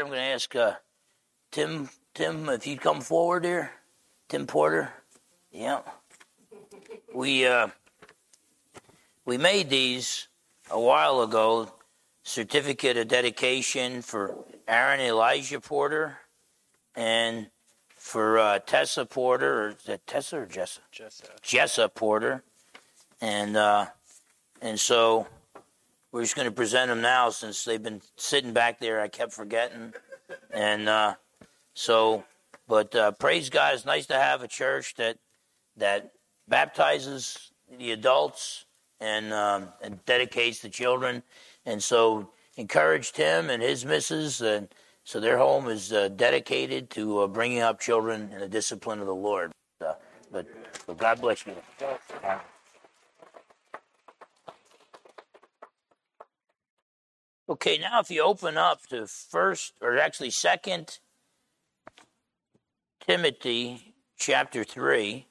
I'm going to ask uh, Tim, Tim, if you'd come forward here. Tim Porter. Yeah. We, uh, we made these a while ago, certificate of dedication for Aaron Elijah Porter and for uh, Tessa Porter, or is that Tessa or Jessa? Jessa. Jessa Porter. And, uh, and so we're just going to present them now since they've been sitting back there. I kept forgetting. And uh, so, but uh, praise God, it's nice to have a church that, that baptizes the adults and, um, and dedicates the children. And so encouraged him and his missus. And so their home is uh, dedicated to uh, bringing up children in the discipline of the Lord. Uh, but, but God bless you. Okay, now if you open up to first, or actually second Timothy chapter 3,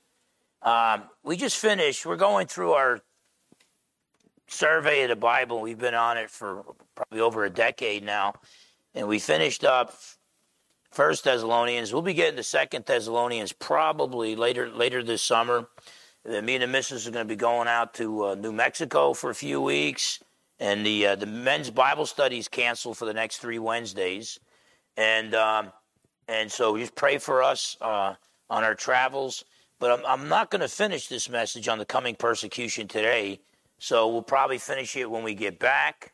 um, we just finished, we're going through our survey of the Bible. We've been on it for probably over a decade now. And we finished up First Thessalonians. We'll be getting to Second Thessalonians probably later later this summer. Me and the missus are going to be going out to uh, New Mexico for a few weeks and the uh, the men's Bible studies canceled for the next three Wednesdays, and um, and so just pray for us uh, on our travels. But I'm, I'm not going to finish this message on the coming persecution today, so we'll probably finish it when we get back,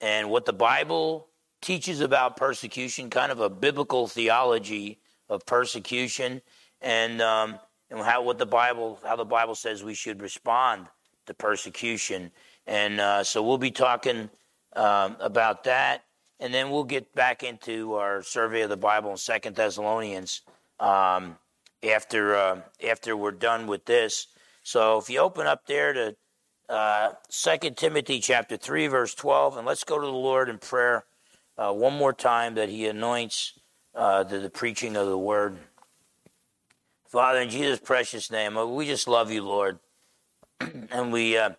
and what the Bible teaches about persecution, kind of a biblical theology of persecution, and um, and how what the Bible how the Bible says we should respond to persecution. And uh, so we'll be talking um, about that. And then we'll get back into our survey of the Bible in Second Thessalonians um, after, uh, after we're done with this. So if you open up there to uh, Second Timothy chapter 3, verse 12, and let's go to the Lord in prayer uh, one more time that he anoints uh, the, the preaching of the word. Father, in Jesus' precious name, we just love you, Lord. and we uh,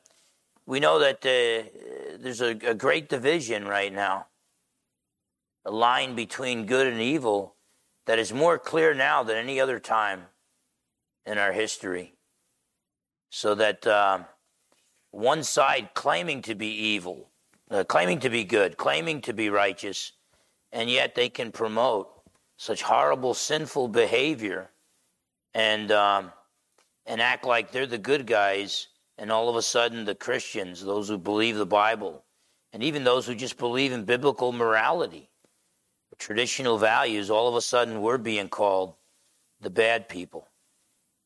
we know that uh, there's a, a great division right now, a line between good and evil that is more clear now than any other time in our history. So that uh, one side claiming to be evil, uh, claiming to be good, claiming to be righteous, and yet they can promote such horrible, sinful behavior and um, and act like they're the good guys and all of a sudden, the Christians, those who believe the Bible, and even those who just believe in biblical morality, traditional values, all of a sudden we're being called the bad people.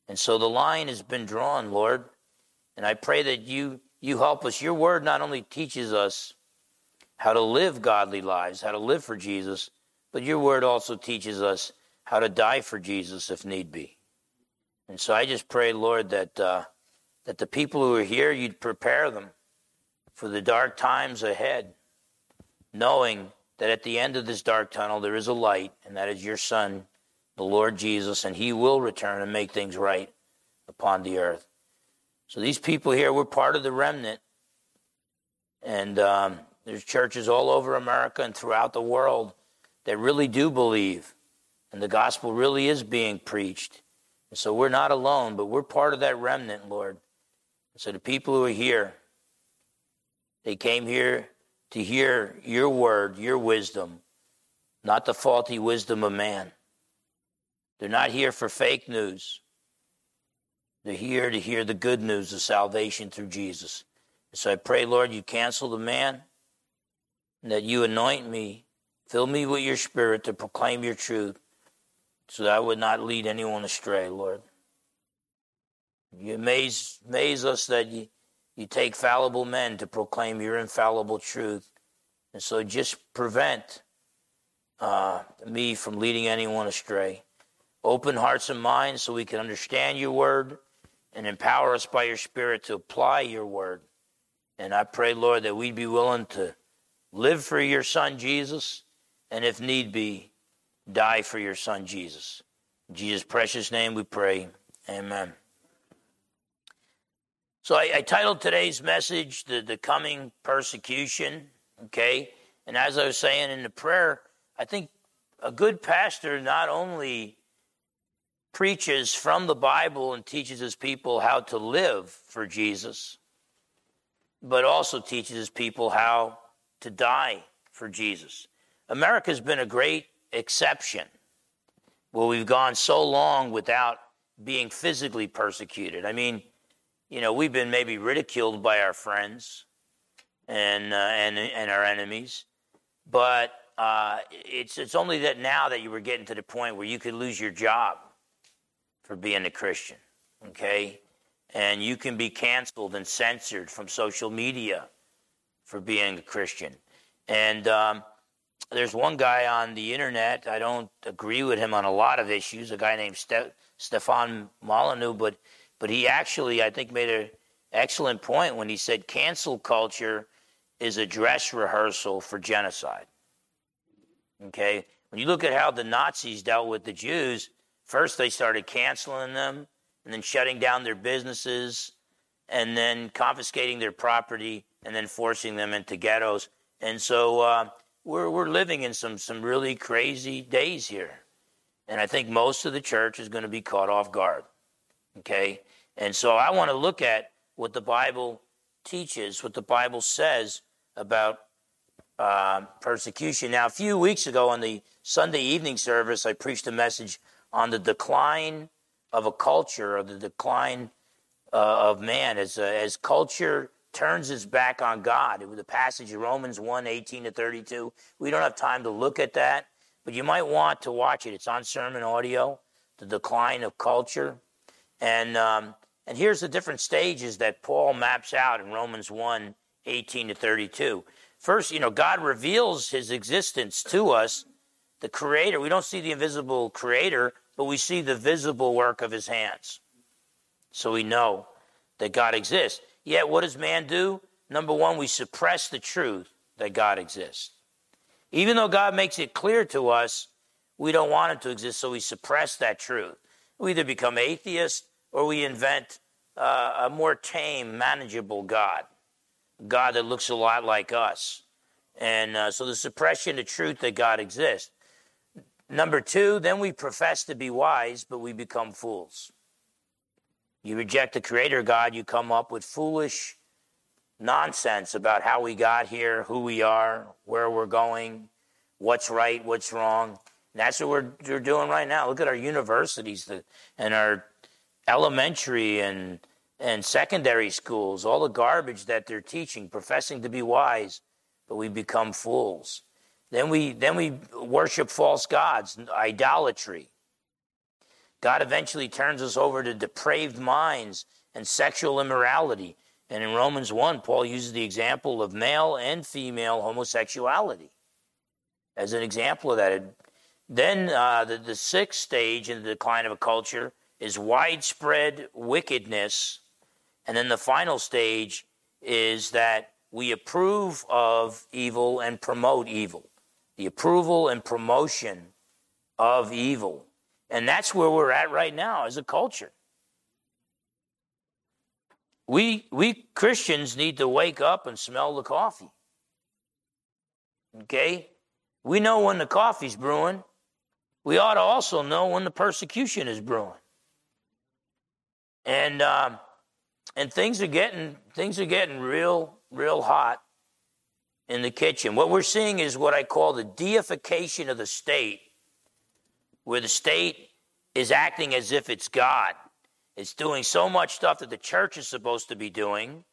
And so the line has been drawn, Lord. And I pray that you, you help us. Your word not only teaches us how to live godly lives, how to live for Jesus, but your word also teaches us how to die for Jesus if need be. And so I just pray, Lord, that. Uh, that the people who are here, you'd prepare them for the dark times ahead, knowing that at the end of this dark tunnel there is a light, and that is your Son, the Lord Jesus, and He will return and make things right upon the earth. So these people here, we're part of the remnant, and um, there's churches all over America and throughout the world that really do believe, and the gospel really is being preached. And so we're not alone, but we're part of that remnant, Lord. So the people who are here, they came here to hear your word, your wisdom, not the faulty wisdom of man. They're not here for fake news. They're here to hear the good news of salvation through Jesus. So I pray, Lord, you cancel the man, and that you anoint me, fill me with your spirit to proclaim your truth, so that I would not lead anyone astray, Lord. You amaze, amaze us that you, you take fallible men to proclaim your infallible truth. And so just prevent uh, me from leading anyone astray. Open hearts and minds so we can understand your word and empower us by your spirit to apply your word. And I pray, Lord, that we'd be willing to live for your son Jesus and if need be, die for your son Jesus. In Jesus' precious name we pray. Amen. So I, I, titled today's message the, the coming persecution. Okay. And as I was saying in the prayer, I think a good pastor not only preaches from the Bible and teaches his people how to live for Jesus, but also teaches his people how to die for Jesus. America's been a great exception where we've gone so long without being physically persecuted. I mean, you know, we've been maybe ridiculed by our friends and uh, and and our enemies, but uh, it's it's only that now that you were getting to the point where you could lose your job for being a Christian, okay, and you can be canceled and censored from social media for being a Christian, and um, there's one guy on the internet. I don't agree with him on a lot of issues. A guy named Ste- Stefan Molyneux, but but he actually, I think, made an excellent point when he said cancel culture is a dress rehearsal for genocide. Okay? When you look at how the Nazis dealt with the Jews, first they started canceling them and then shutting down their businesses and then confiscating their property and then forcing them into ghettos. And so uh, we're, we're living in some, some really crazy days here. And I think most of the church is going to be caught off guard. Okay? And so I want to look at what the Bible teaches, what the Bible says about uh, persecution. Now, a few weeks ago on the Sunday evening service, I preached a message on the decline of a culture, or the decline uh, of man as, uh, as culture turns its back on God. It was a passage of Romans 1 18 to 32. We don't have time to look at that, but you might want to watch it. It's on sermon audio, The Decline of Culture. And, um, and here's the different stages that Paul maps out in Romans 1 18 to 32. First, you know, God reveals his existence to us, the creator. We don't see the invisible creator, but we see the visible work of his hands. So we know that God exists. Yet, what does man do? Number one, we suppress the truth that God exists. Even though God makes it clear to us, we don't want it to exist, so we suppress that truth. We either become atheists or we invent uh, a more tame, manageable God, God that looks a lot like us. And uh, so the suppression of truth that God exists. Number two, then we profess to be wise, but we become fools. You reject the Creator God, you come up with foolish nonsense about how we got here, who we are, where we're going, what's right, what's wrong. And that's what we're, we're doing right now. Look at our universities and our elementary and and secondary schools, all the garbage that they're teaching, professing to be wise, but we become fools. Then we then we worship false gods, idolatry. God eventually turns us over to depraved minds and sexual immorality. And in Romans 1, Paul uses the example of male and female homosexuality as an example of that. Then uh, the, the sixth stage in the decline of a culture is widespread wickedness. And then the final stage is that we approve of evil and promote evil. The approval and promotion of evil. And that's where we're at right now as a culture. We, we Christians need to wake up and smell the coffee. Okay? We know when the coffee's brewing. We ought to also know when the persecution is brewing and um, and things are getting things are getting real real hot in the kitchen. What we're seeing is what I call the deification of the state, where the state is acting as if it's God. It's doing so much stuff that the church is supposed to be doing,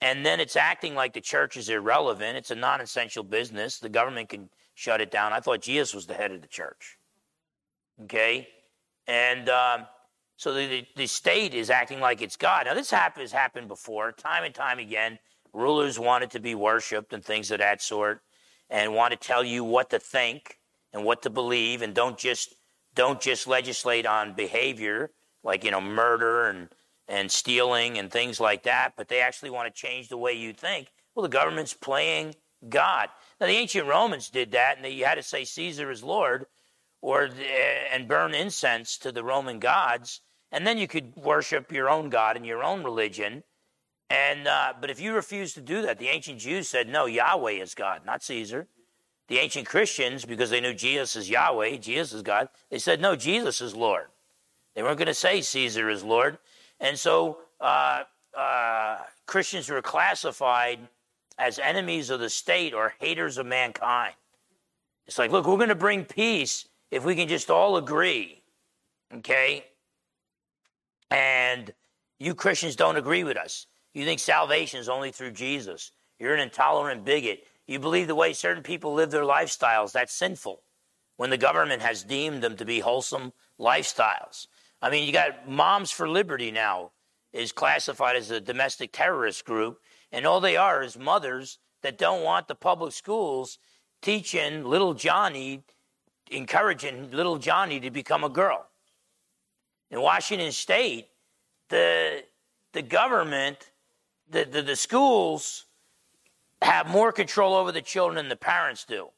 and then it's acting like the church is irrelevant. It's a non essential business. The government can shut it down. I thought Jesus was the head of the church. Okay? And um, so the, the state is acting like it's God. Now, this has happened before, time and time again. Rulers wanted to be worshiped and things of that sort, and want to tell you what to think and what to believe, and don't just don't just legislate on behavior like you know murder and and stealing and things like that, but they actually want to change the way you think. Well, the government's playing God. Now, the ancient Romans did that, and you had to say Caesar is Lord, or and burn incense to the Roman gods and then you could worship your own God and your own religion. And uh, but if you refuse to do that, the ancient Jews said, "No, Yahweh is God, not Caesar." the ancient Christians, because they knew Jesus is Yahweh, Jesus is God, they said, no, Jesus is Lord. They weren't going to say Caesar is Lord. And so uh, uh, Christians were classified as enemies of the state or haters of mankind. It's like, look, we're going to bring peace if we can just all agree. Okay? And you Christians don't agree with us. You think salvation is only through Jesus. You're an intolerant bigot. You believe the way certain people live their lifestyles, that's sinful. When the government has deemed them to be wholesome lifestyles. I mean, you got Moms for Liberty now is classified as a domestic terrorist group, and all they are is mothers that don't want the public schools teaching little Johnny, encouraging little Johnny to become a girl. In Washington State, the the government, the, the, the schools have more control over the children than the parents do.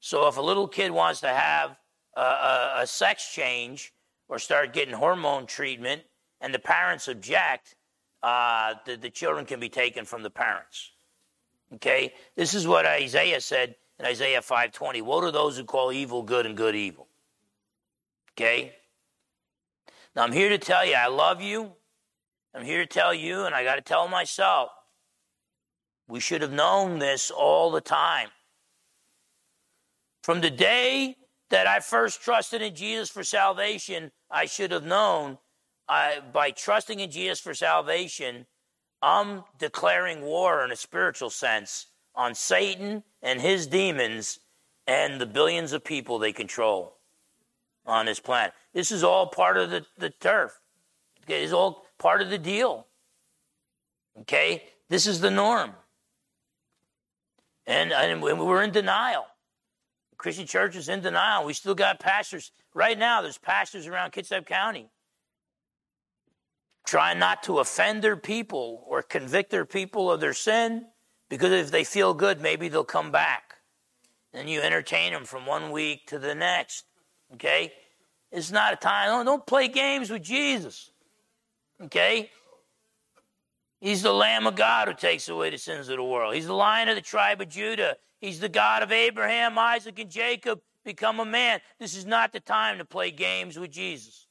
So if a little kid wants to have a, a, a sex change or start getting hormone treatment and the parents object, uh, the, the children can be taken from the parents. Okay? This is what Isaiah said in Isaiah 5.20. Woe to those who call evil good and good evil. Okay? Now I'm here to tell you, I love you. I'm here to tell you, and I got to tell myself, we should have known this all the time. From the day that I first trusted in Jesus for salvation, I should have known I, by trusting in Jesus for salvation, I'm declaring war in a spiritual sense on Satan and his demons and the billions of people they control on this planet. This is all part of the, the turf. It's all part of the deal. Okay? This is the norm. And, and we're in denial. The Christian church is in denial. We still got pastors. Right now, there's pastors around Kitsap County trying not to offend their people or convict their people of their sin because if they feel good, maybe they'll come back. And you entertain them from one week to the next. Okay? It's not a time. Don't, don't play games with Jesus. Okay? He's the Lamb of God who takes away the sins of the world. He's the Lion of the tribe of Judah. He's the God of Abraham, Isaac, and Jacob. Become a man. This is not the time to play games with Jesus.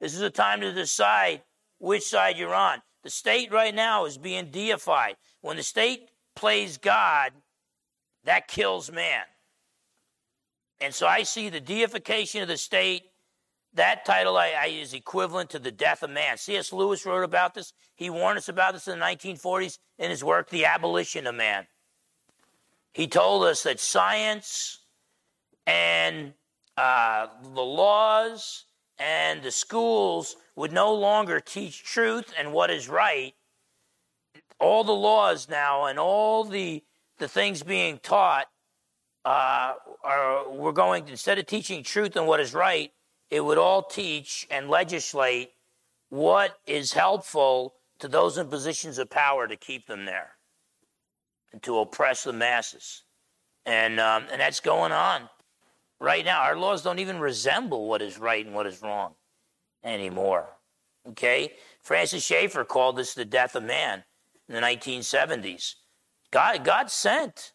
This is a time to decide which side you're on. The state right now is being deified. When the state plays God, that kills man. And so I see the deification of the state that title I, I, is equivalent to the death of man. C.S. Lewis wrote about this. He warned us about this in the 1940s in his work, The Abolition of Man. He told us that science and uh, the laws and the schools would no longer teach truth and what is right. All the laws now and all the, the things being taught uh, are we're going instead of teaching truth and what is right, it would all teach and legislate what is helpful to those in positions of power to keep them there and to oppress the masses. And, um, and that's going on right now. Our laws don't even resemble what is right and what is wrong anymore. Okay? Francis Schaeffer called this the death of man in the 1970s. God, God sent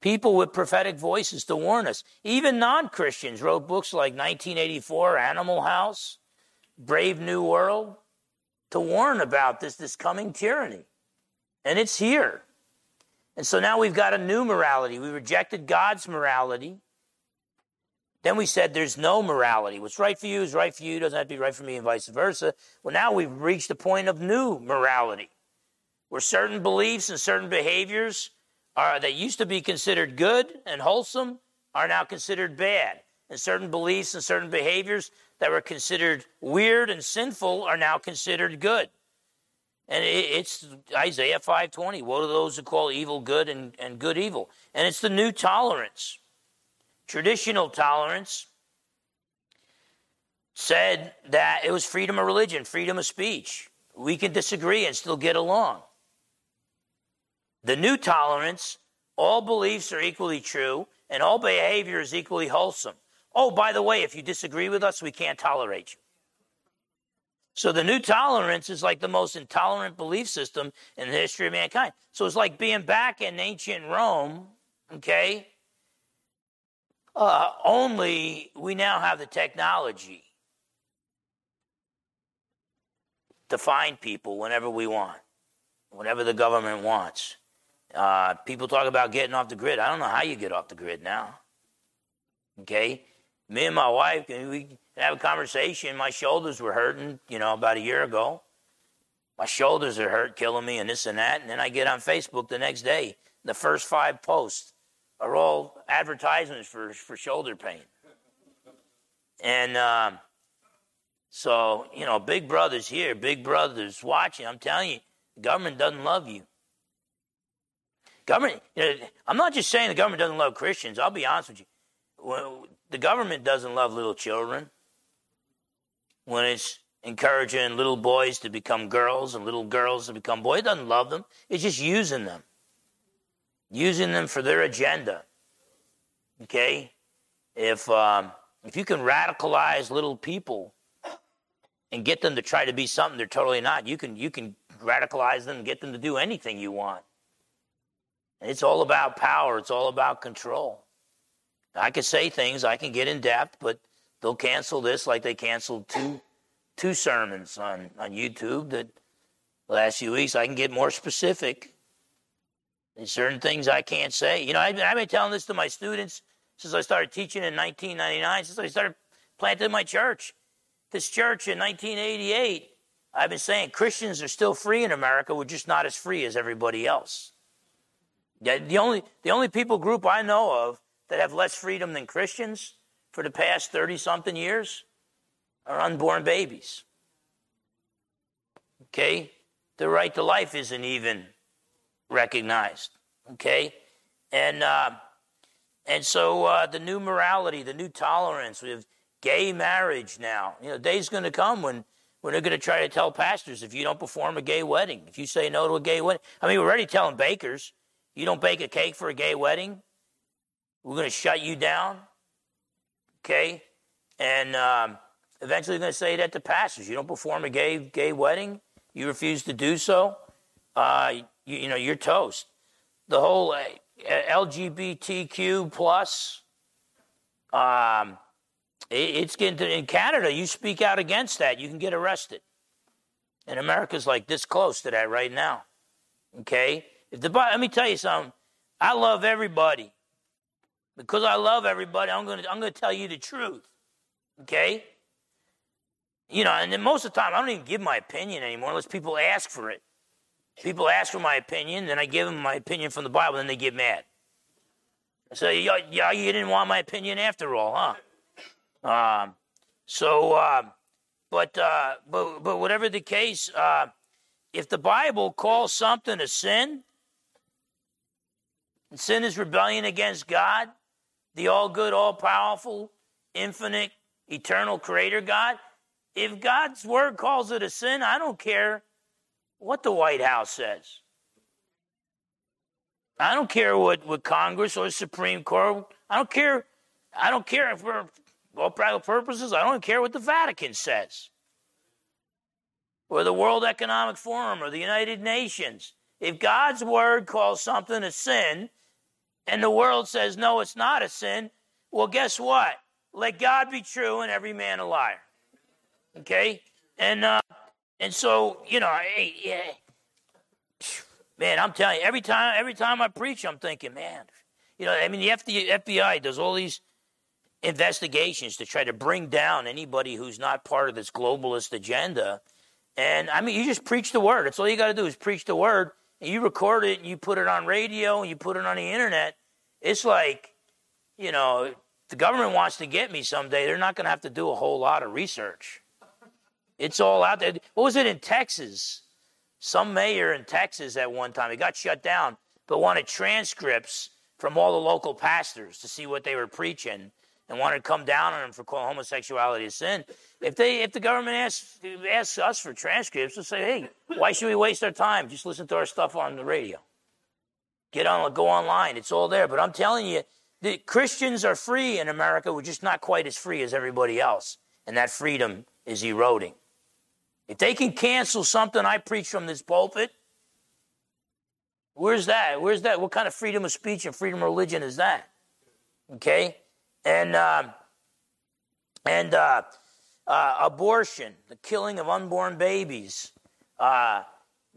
people with prophetic voices to warn us. Even non Christians wrote books like 1984, Animal House, Brave New World, to warn about this, this coming tyranny. And it's here. And so now we've got a new morality. We rejected God's morality. Then we said there's no morality. What's right for you is right for you, doesn't have to be right for me, and vice versa. Well, now we've reached a point of new morality, where certain beliefs and certain behaviors are, that used to be considered good and wholesome are now considered bad. And certain beliefs and certain behaviors that were considered weird and sinful are now considered good. And it's Isaiah 5:20. Woe to those who call evil good and, and good evil. And it's the new tolerance. Traditional tolerance said that it was freedom of religion, freedom of speech. We can disagree and still get along. The new tolerance, all beliefs are equally true and all behavior is equally wholesome. Oh, by the way, if you disagree with us, we can't tolerate you. So the new tolerance is like the most intolerant belief system in the history of mankind. So it's like being back in ancient Rome Okay? Uh, only we now have the technology to find people whenever we want, whenever the government wants. Uh, people talk about getting off the grid. I don't know how you get off the grid now. Okay? Me and my wife, we have a conversation. My shoulders were hurting, you know, about a year ago. My shoulders are hurt, killing me, and this and that. And then I get on Facebook the next day. The first five posts are all advertisements for, for shoulder pain. And um, so, you know, big brother's here, big brother's watching. I'm telling you, the government doesn't love you. Government, you know, I'm not just saying the government doesn't love Christians. I'll be honest with you. Well, the government doesn't love little children. When it's encouraging little boys to become girls and little girls to become boys, it doesn't love them. It's just using them, using them for their agenda. Okay? If, um, if you can radicalize little people and get them to try to be something they're totally not, you can, you can radicalize them and get them to do anything you want. It's all about power, it's all about control. I can say things, I can get in depth, but they'll cancel this like they canceled two two sermons on, on YouTube that last few weeks I can get more specific. There's certain things I can't say. You know, I've I've been telling this to my students since I started teaching in 1999, since I started planting my church. This church in 1988, I've been saying Christians are still free in America. We're just not as free as everybody else. The only, the only people group I know of that have less freedom than Christians for the past 30 something years are unborn babies. Okay? The right to life isn't even recognized. Okay? And, uh, and so uh, the new morality, the new tolerance, we have gay marriage now. You know, day's going to come when, when they're going to try to tell pastors if you don't perform a gay wedding, if you say no to a gay wedding. I mean, we're already telling bakers, you don't bake a cake for a gay wedding, we're going to shut you down. Okay? And um, eventually going to say that to pastors. You don't perform a gay, gay wedding, you refuse to do so, uh, you, you know, you're toast. The whole uh, LGBTQ plus, um, it, it's getting to, in Canada, you speak out against that, you can get arrested. And America's like this close to that right now. Okay? If the let me tell you something. I love everybody. Because I love everybody, I'm gonna I'm gonna tell you the truth. Okay? You know, and then most of the time I don't even give my opinion anymore unless people ask for it. People ask for my opinion, then I give them my opinion from the Bible, then they get mad. So yeah, yeah you didn't want my opinion after all, huh? Um, so, uh, but uh, but but whatever the case, uh, if the Bible calls something a sin, sin is rebellion against God, the all good, all powerful, infinite, eternal creator God. If God's word calls it a sin, I don't care what the White House says. I don't care what, what Congress or Supreme Court, I don't care. I don't care for all practical purposes, I don't care what the Vatican says. Or the World Economic Forum or the United Nations. If God's word calls something a sin, and the world says, no, it's not a sin, well, guess what? Let God be true and every man a liar. Okay? And uh, and so, you know, yeah, man, I'm telling you, every time every time I preach, I'm thinking, man, you know, I mean, the FBI does all these investigations to try to bring down anybody who's not part of this globalist agenda. And I mean, you just preach the word. That's all you got to do is preach the word. You record it and you put it on radio and you put it on the internet. It's like, you know, the government wants to get me someday, they're not going to have to do a whole lot of research. It's all out there. What was it in Texas? Some mayor in Texas at one time, he got shut down, but wanted transcripts from all the local pastors to see what they were preaching and wanted to come down on them for calling homosexuality a sin. If they, if the government asks, asks us for transcripts, we'll say, hey, why should we waste our time? Just listen to our stuff on the radio. Get on, go online. It's all there. But I'm telling you, the Christians are free in America. We're just not quite as free as everybody else. And that freedom is eroding. If they can cancel something I preach from this pulpit, Where's that? Where's that? What kind of freedom of speech and freedom of religion is that? Okay, and uh, and uh, uh, abortion, the killing of unborn babies, uh,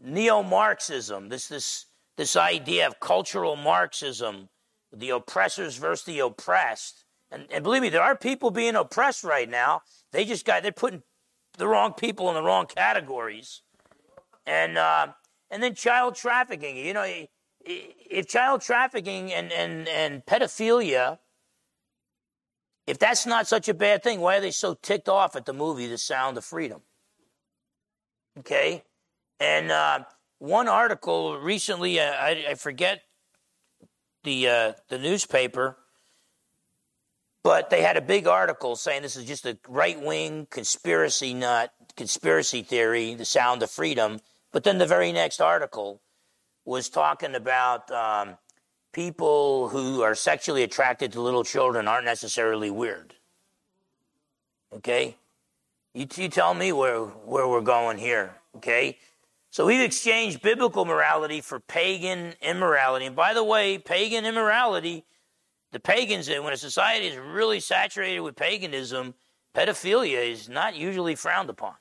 neo-Marxism, this this this idea of cultural Marxism, the oppressors versus the oppressed. And, and believe me, there are people being oppressed right now. They just got they're putting the wrong people in the wrong categories, and uh, and then child trafficking. You know, if child trafficking and and and pedophilia, if that's not such a bad thing, why are they so ticked off at the movie The Sound of Freedom? Okay, and uh, one article recently, uh, I, I, forget the uh, the newspaper, but they had a big article saying this is just a right wing conspiracy nut, conspiracy theory, the sound of freedom. But then the very next article was talking about um, people who are sexually attracted to little children aren't necessarily weird. Okay? You, you tell me where, where we're going here. Okay? So we've exchanged biblical morality for pagan immorality. And by the way, pagan immorality, the pagans, when a society is really saturated with paganism, pedophilia is not usually frowned upon.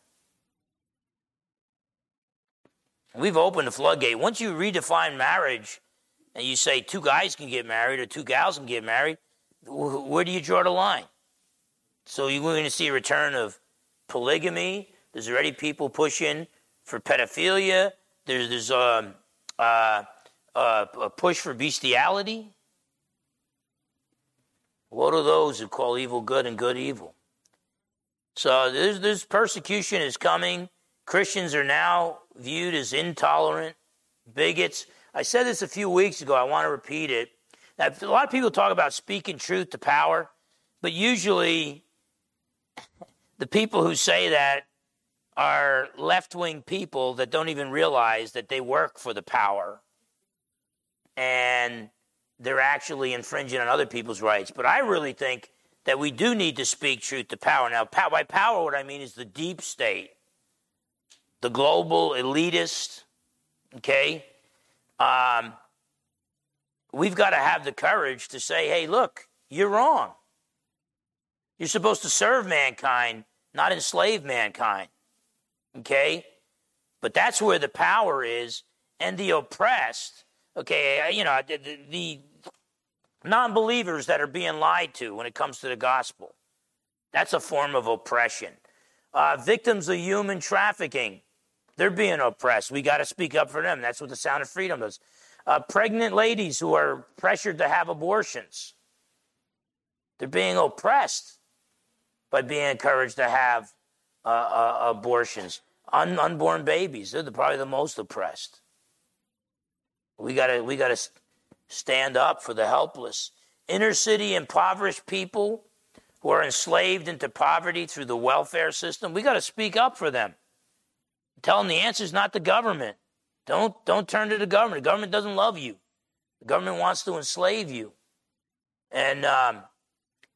We've opened the floodgate. Once you redefine marriage and you say two guys can get married or two gals can get married, where do you draw the line? So you're going to see a return of polygamy. There's already people pushing for pedophilia. There's, there's um, uh, uh, a push for bestiality. What are those who call evil good and good evil? So this, this persecution is coming. Christians are now viewed as intolerant, bigots. I said this a few weeks ago. I want to repeat it. Now, a lot of people talk about speaking truth to power, but usually the people who say that are left wing people that don't even realize that they work for the power and they're actually infringing on other people's rights. But I really think that we do need to speak truth to power. Now, by power, what I mean is the deep state, the global elitist, okay? Um, we've got to have the courage to say, hey, look, you're wrong. You're supposed to serve mankind, not enslave mankind. Okay? But that's where the power is. And the oppressed, okay, you know, the, the, non believers that are being lied to when it comes to the gospel. That's a form of oppression. Uh, victims of human trafficking, they're being oppressed. We got to speak up for them. That's what the Sound of Freedom is. Uh, pregnant ladies who are pressured to have abortions, they're being oppressed by being encouraged to have uh, uh, abortions. Un- unborn babies, they're the, probably the most oppressed. We got to we got to stand up for the helpless. Inner city impoverished people who are enslaved into poverty through the welfare system. We got to speak up for them. Tell them the answer is not the government. Don't don't turn to the government. The government doesn't love you. The government wants to enslave you. And um,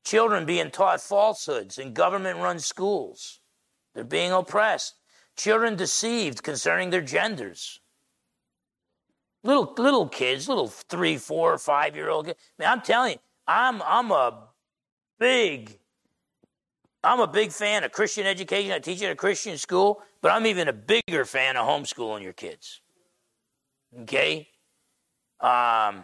children being taught falsehoods in government-run schools. They're being oppressed. Children deceived concerning their genders. Little little kids, little three, four, five year old kids. Man, I'm telling you, I'm I'm a big I'm a big fan of Christian education. I teach at a Christian school, but I'm even a bigger fan of homeschooling your kids. Okay? Um,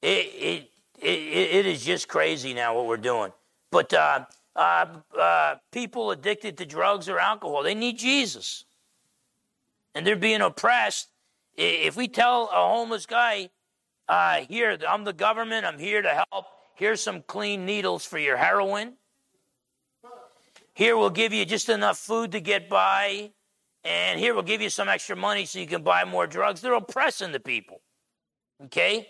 it, it, it, it is just crazy now what we're doing. But uh, uh, uh, people addicted to drugs or alcohol. They need Jesus. And they're being oppressed. If we tell a homeless guy, uh, here, I'm the government, I'm here to help, here's some clean needles for your heroin. Here, we'll give you just enough food to get by. And here, we'll give you some extra money so you can buy more drugs. They're oppressing the people. Okay?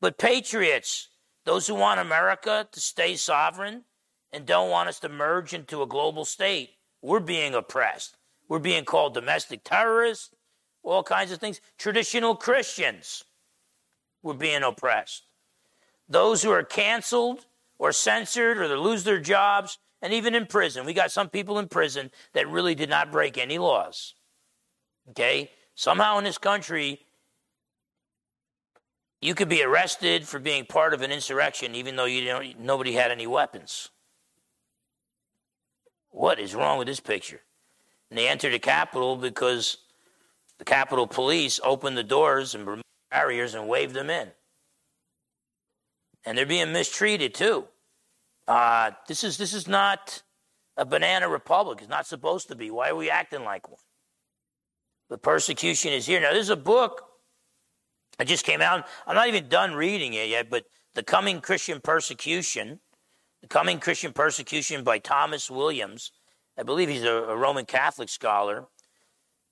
But patriots, those who want America to stay sovereign, and don't want us to merge into a global state. We're being oppressed. We're being called domestic terrorists, all kinds of things. Traditional Christians were being oppressed. Those who are canceled or censored or they lose their jobs, and even in prison. We got some people in prison that really did not break any laws. Okay? Somehow in this country, you could be arrested for being part of an insurrection even though you don't, nobody had any weapons. What is wrong with this picture? And they entered the Capitol because the Capitol Police opened the doors and barriers and waved them in. And they're being mistreated too. Uh, this is this is not a banana republic. It's not supposed to be. Why are we acting like one? The persecution is here. Now, there's a book that just came out. I'm not even done reading it yet, but The Coming Christian Persecution. The Coming Christian Persecution by Thomas Williams. I believe he's a, a Roman Catholic scholar.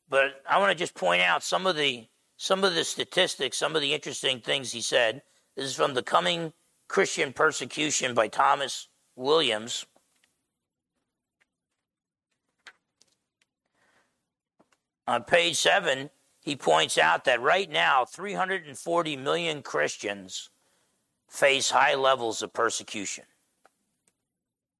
But I want to just point out some of the some of the statistics, some of the interesting things he said. This is from The Coming Christian Persecution by Thomas Williams. On page seven, he points out that right now, 340 million Christians face high levels of persecution.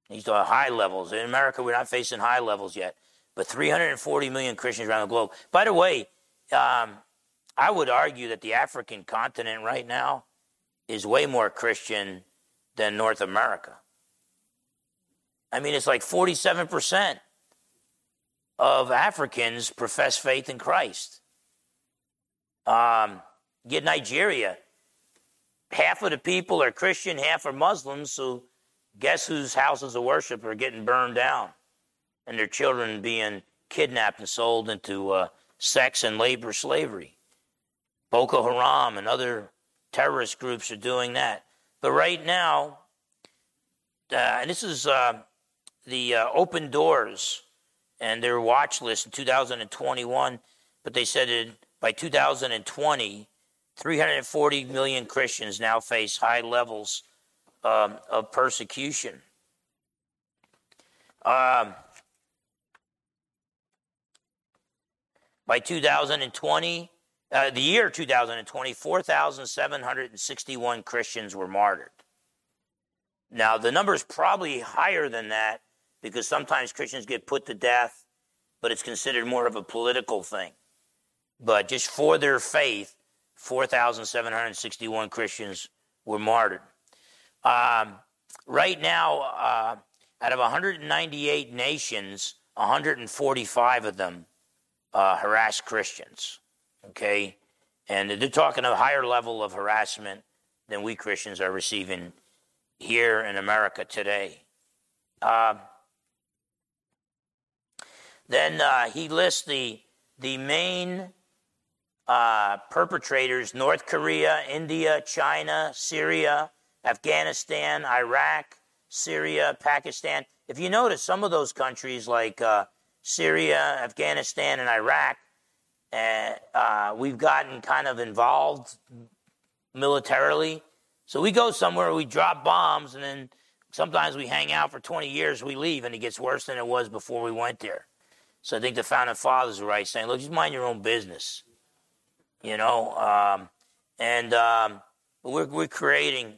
These talking high levels. In America, we're not facing high levels yet, but 340 million Christians around the globe. By the way, um, I would argue that the African continent right now is way more Christian than North America. I mean, it's like 47% of Africans profess faith in Christ. Um, get Nigeria. Half of the people are Christian, half are Muslims. So, guess whose houses of worship are getting burned down and their children being kidnapped and sold into uh, sex and labor slavery? Boko Haram and other terrorist groups are doing that. But right now, uh, and this is uh, the uh, Open Doors and their watch list in 2021, but they said that by 2020, 340 million Christians now face high levels um, of persecution. Um, by 2020, uh, the year 2020, 4,761 Christians were martyred. Now, the number is probably higher than that because sometimes Christians get put to death, but it's considered more of a political thing. But just for their faith, 4,761 Christians were martyred. Um, right now, uh, out of 198 nations, 145 of them uh, harass Christians. Okay? And they're talking a higher level of harassment than we Christians are receiving here in America today. Uh, then uh, he lists the, the main uh, perpetrators North Korea, India, China, Syria, Afghanistan, Iraq, Syria, Pakistan. If you notice, some of those countries like uh, Syria, Afghanistan, and Iraq, uh, we've gotten kind of involved militarily. So we go somewhere, we drop bombs, and then sometimes we hang out for 20 years, we leave, and it gets worse than it was before we went there. So I think the founding fathers were right, saying, look, just mind your own business. You know, um, and um, we're, we're creating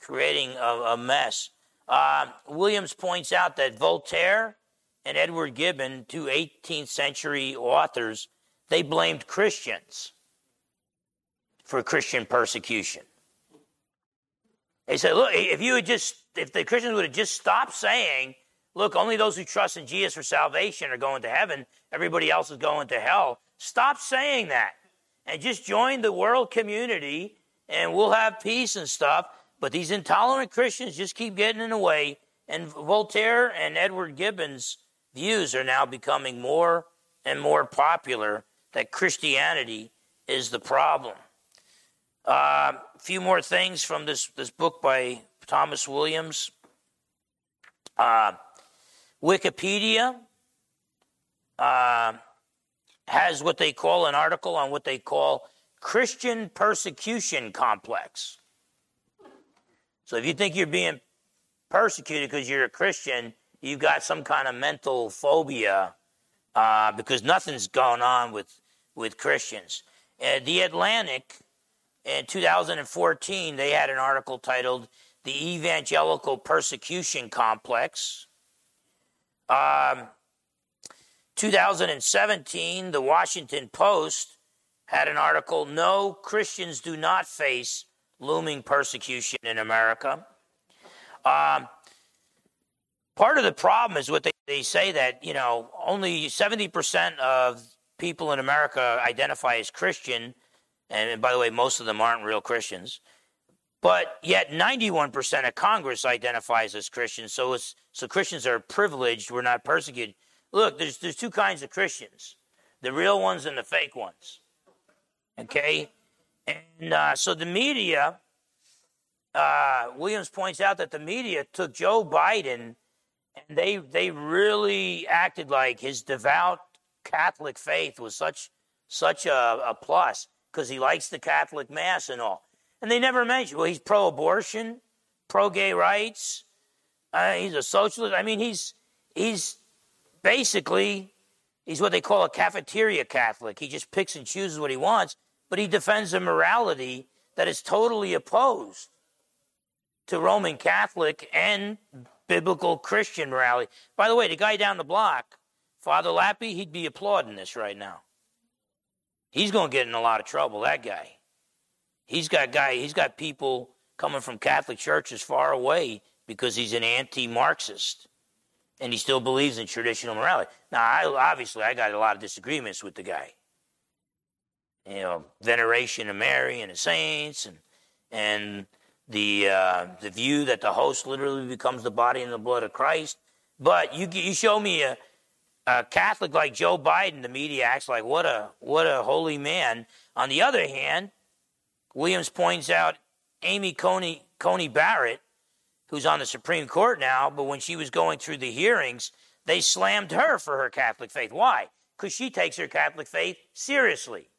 creating a, a mess. Uh, Williams points out that Voltaire and Edward Gibbon, two 18th century authors, they blamed Christians for Christian persecution. They said, look, if you had just, if the Christians would have just stopped saying look, only those who trust in Jesus for salvation are going to heaven, everybody else is going to hell. Stop saying that and just join the world community and we'll have peace and stuff. But these intolerant Christians just keep getting in the way. And Voltaire and Edward Gibbon's views are now becoming more and more popular that Christianity is the problem. A uh, few more things from this, this book by Thomas Williams. Uh, Wikipedia uh, has what they call an article on what they call Christian persecution complex. So if you think you're being persecuted because you're a Christian, you've got some kind of mental phobia uh, because nothing's going on with with Christians. Uh, the Atlantic in 2014 they had an article titled "The Evangelical Persecution Complex." Um, 2017, the Washington Post had an article No, Christians do not face looming persecution in America. Um, part of the problem is what they, they say that, you know, only 70% of people in America identify as Christian. And by the way, most of them aren't real Christians. But yet 91% of Congress identifies as Christian. So, so Christians are privileged. We're not persecuted. Look, there's, there's two kinds of Christians the real ones and the fake ones. Okay? And uh, so the media, uh, Williams points out that the media took Joe Biden and they, they really acted like his devout Catholic faith was such, such a, a plus because he likes the Catholic Mass and all. And they never mentioned, well, he's pro abortion, pro gay rights, uh, he's a socialist. I mean, he's, he's basically he's what they call a cafeteria Catholic. He just picks and chooses what he wants, but he defends a morality that is totally opposed to Roman Catholic and biblical Christian morality. By the way, the guy down the block, Father Lappy, he'd be applauding this right now. He's going to get in a lot of trouble, that guy. He's got guy, he's got people coming from Catholic churches far away because he's an anti-Marxist and he still believes in traditional morality. Now, I, obviously, I got a lot of disagreements with the guy. You know, veneration of Mary and the saints, and and the uh, the view that the host literally becomes the body and the blood of Christ. But you you show me a, a Catholic like Joe Biden, the media acts like what a what a holy man. On the other hand, Williams points out Amy Coney Coney Barrett who's on the Supreme Court now, but when she was going through the hearings, they slammed her for her Catholic faith. Why? Because she takes her Catholic faith seriously.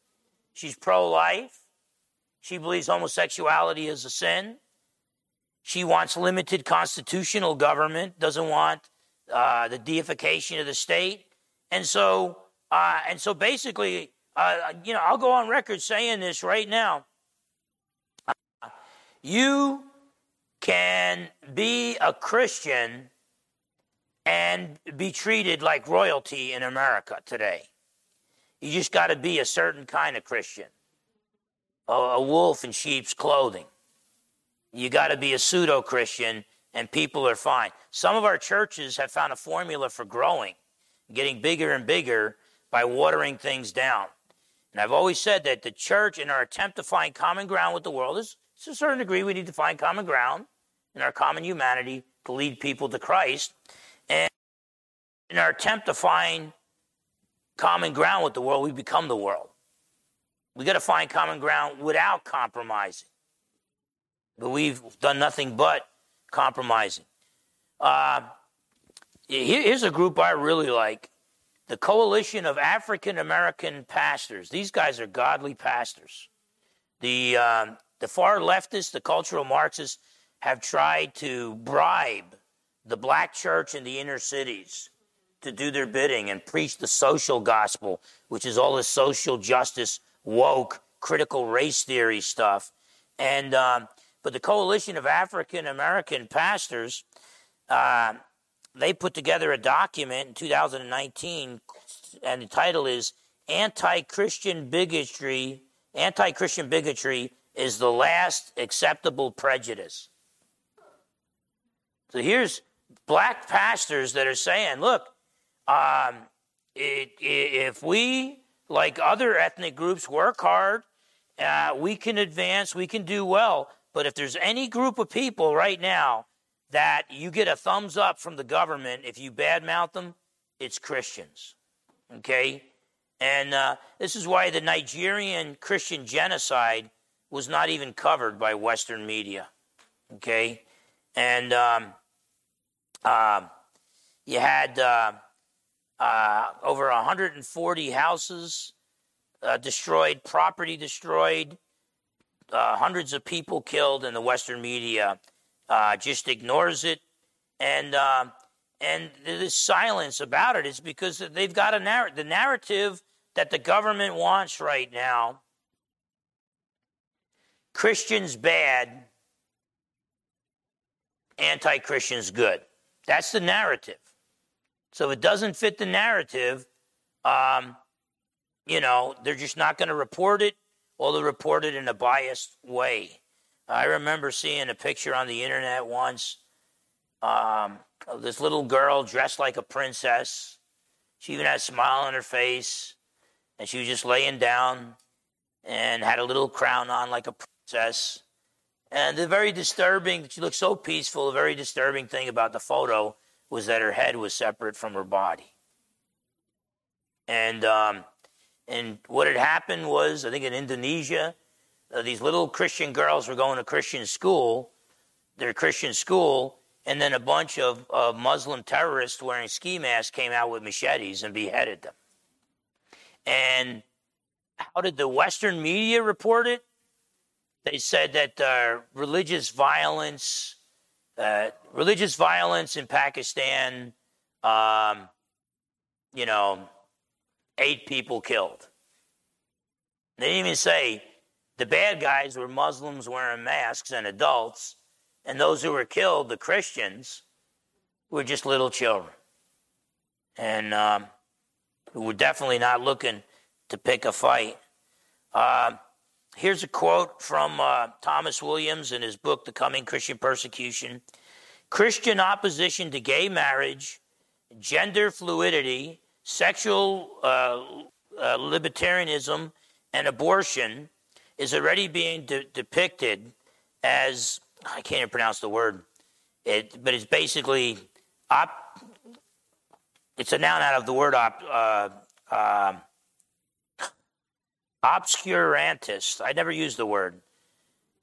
She's pro life. She believes homosexuality is a sin. She wants limited constitutional government, doesn't want uh, the deification of the state. And so, uh, and so basically, uh, you know, I'll go on record saying this right now. You can be a Christian and be treated like royalty in America today. You just got to be a certain kind of Christian, a, a wolf in sheep's clothing. You got to be a pseudo Christian, and people are fine. Some of our churches have found a formula for growing, getting bigger and bigger by watering things down. And I've always said that the church, in our attempt to find common ground with the world, is to a certain degree, we need to find common ground in our common humanity to lead people to Christ. And in our attempt to find common ground with the world, we become the world. We got to find common ground without compromising. But we've done nothing but compromising. Uh, here's a group I really like the Coalition of African American Pastors. These guys are godly pastors. The, uh, the far leftists, the cultural Marxists, have tried to bribe the black church in the inner cities to do their bidding and preach the social gospel, which is all this social justice, woke, critical race theory stuff. And um, but the coalition of African American pastors, uh, they put together a document in 2019, and the title is "Anti-Christian Bigotry." Anti-Christian bigotry is the last acceptable prejudice. So here's black pastors that are saying, look, um, it, if we, like other ethnic groups, work hard, uh, we can advance, we can do well. But if there's any group of people right now that you get a thumbs up from the government if you badmouth them, it's Christians. Okay? And uh, this is why the Nigerian Christian genocide was not even covered by Western media. Okay? And um, um, you had uh, uh, over 140 houses uh, destroyed, property destroyed, uh, hundreds of people killed, and the Western media uh, just ignores it. And um, and this silence about it is because they've got a narrative. The narrative that the government wants right now Christians bad, anti Christians good. That's the narrative. So if it doesn't fit the narrative, um, you know, they're just not going to report it or they'll report it in a biased way. I remember seeing a picture on the internet once um, of this little girl dressed like a princess. She even had a smile on her face, and she was just laying down and had a little crown on like a princess. And the very disturbing, she looked so peaceful. The very disturbing thing about the photo was that her head was separate from her body. And um, and what had happened was, I think in Indonesia, uh, these little Christian girls were going to Christian school, their Christian school, and then a bunch of, of Muslim terrorists wearing ski masks came out with machetes and beheaded them. And how did the Western media report it? They said that uh, religious violence, uh, religious violence in Pakistan, um, you know, eight people killed. They didn't even say the bad guys were Muslims wearing masks and adults, and those who were killed, the Christians, were just little children. And um, were definitely not looking to pick a fight. Uh, here's a quote from uh, Thomas Williams in his book, The Coming Christian Persecution Christian opposition to gay marriage, gender fluidity, sexual uh, uh, libertarianism and abortion is already being de- depicted as I can't even pronounce the word, it, but it's basically op, it's a noun out of the word op, uh, uh, obscurantist. I never used the word.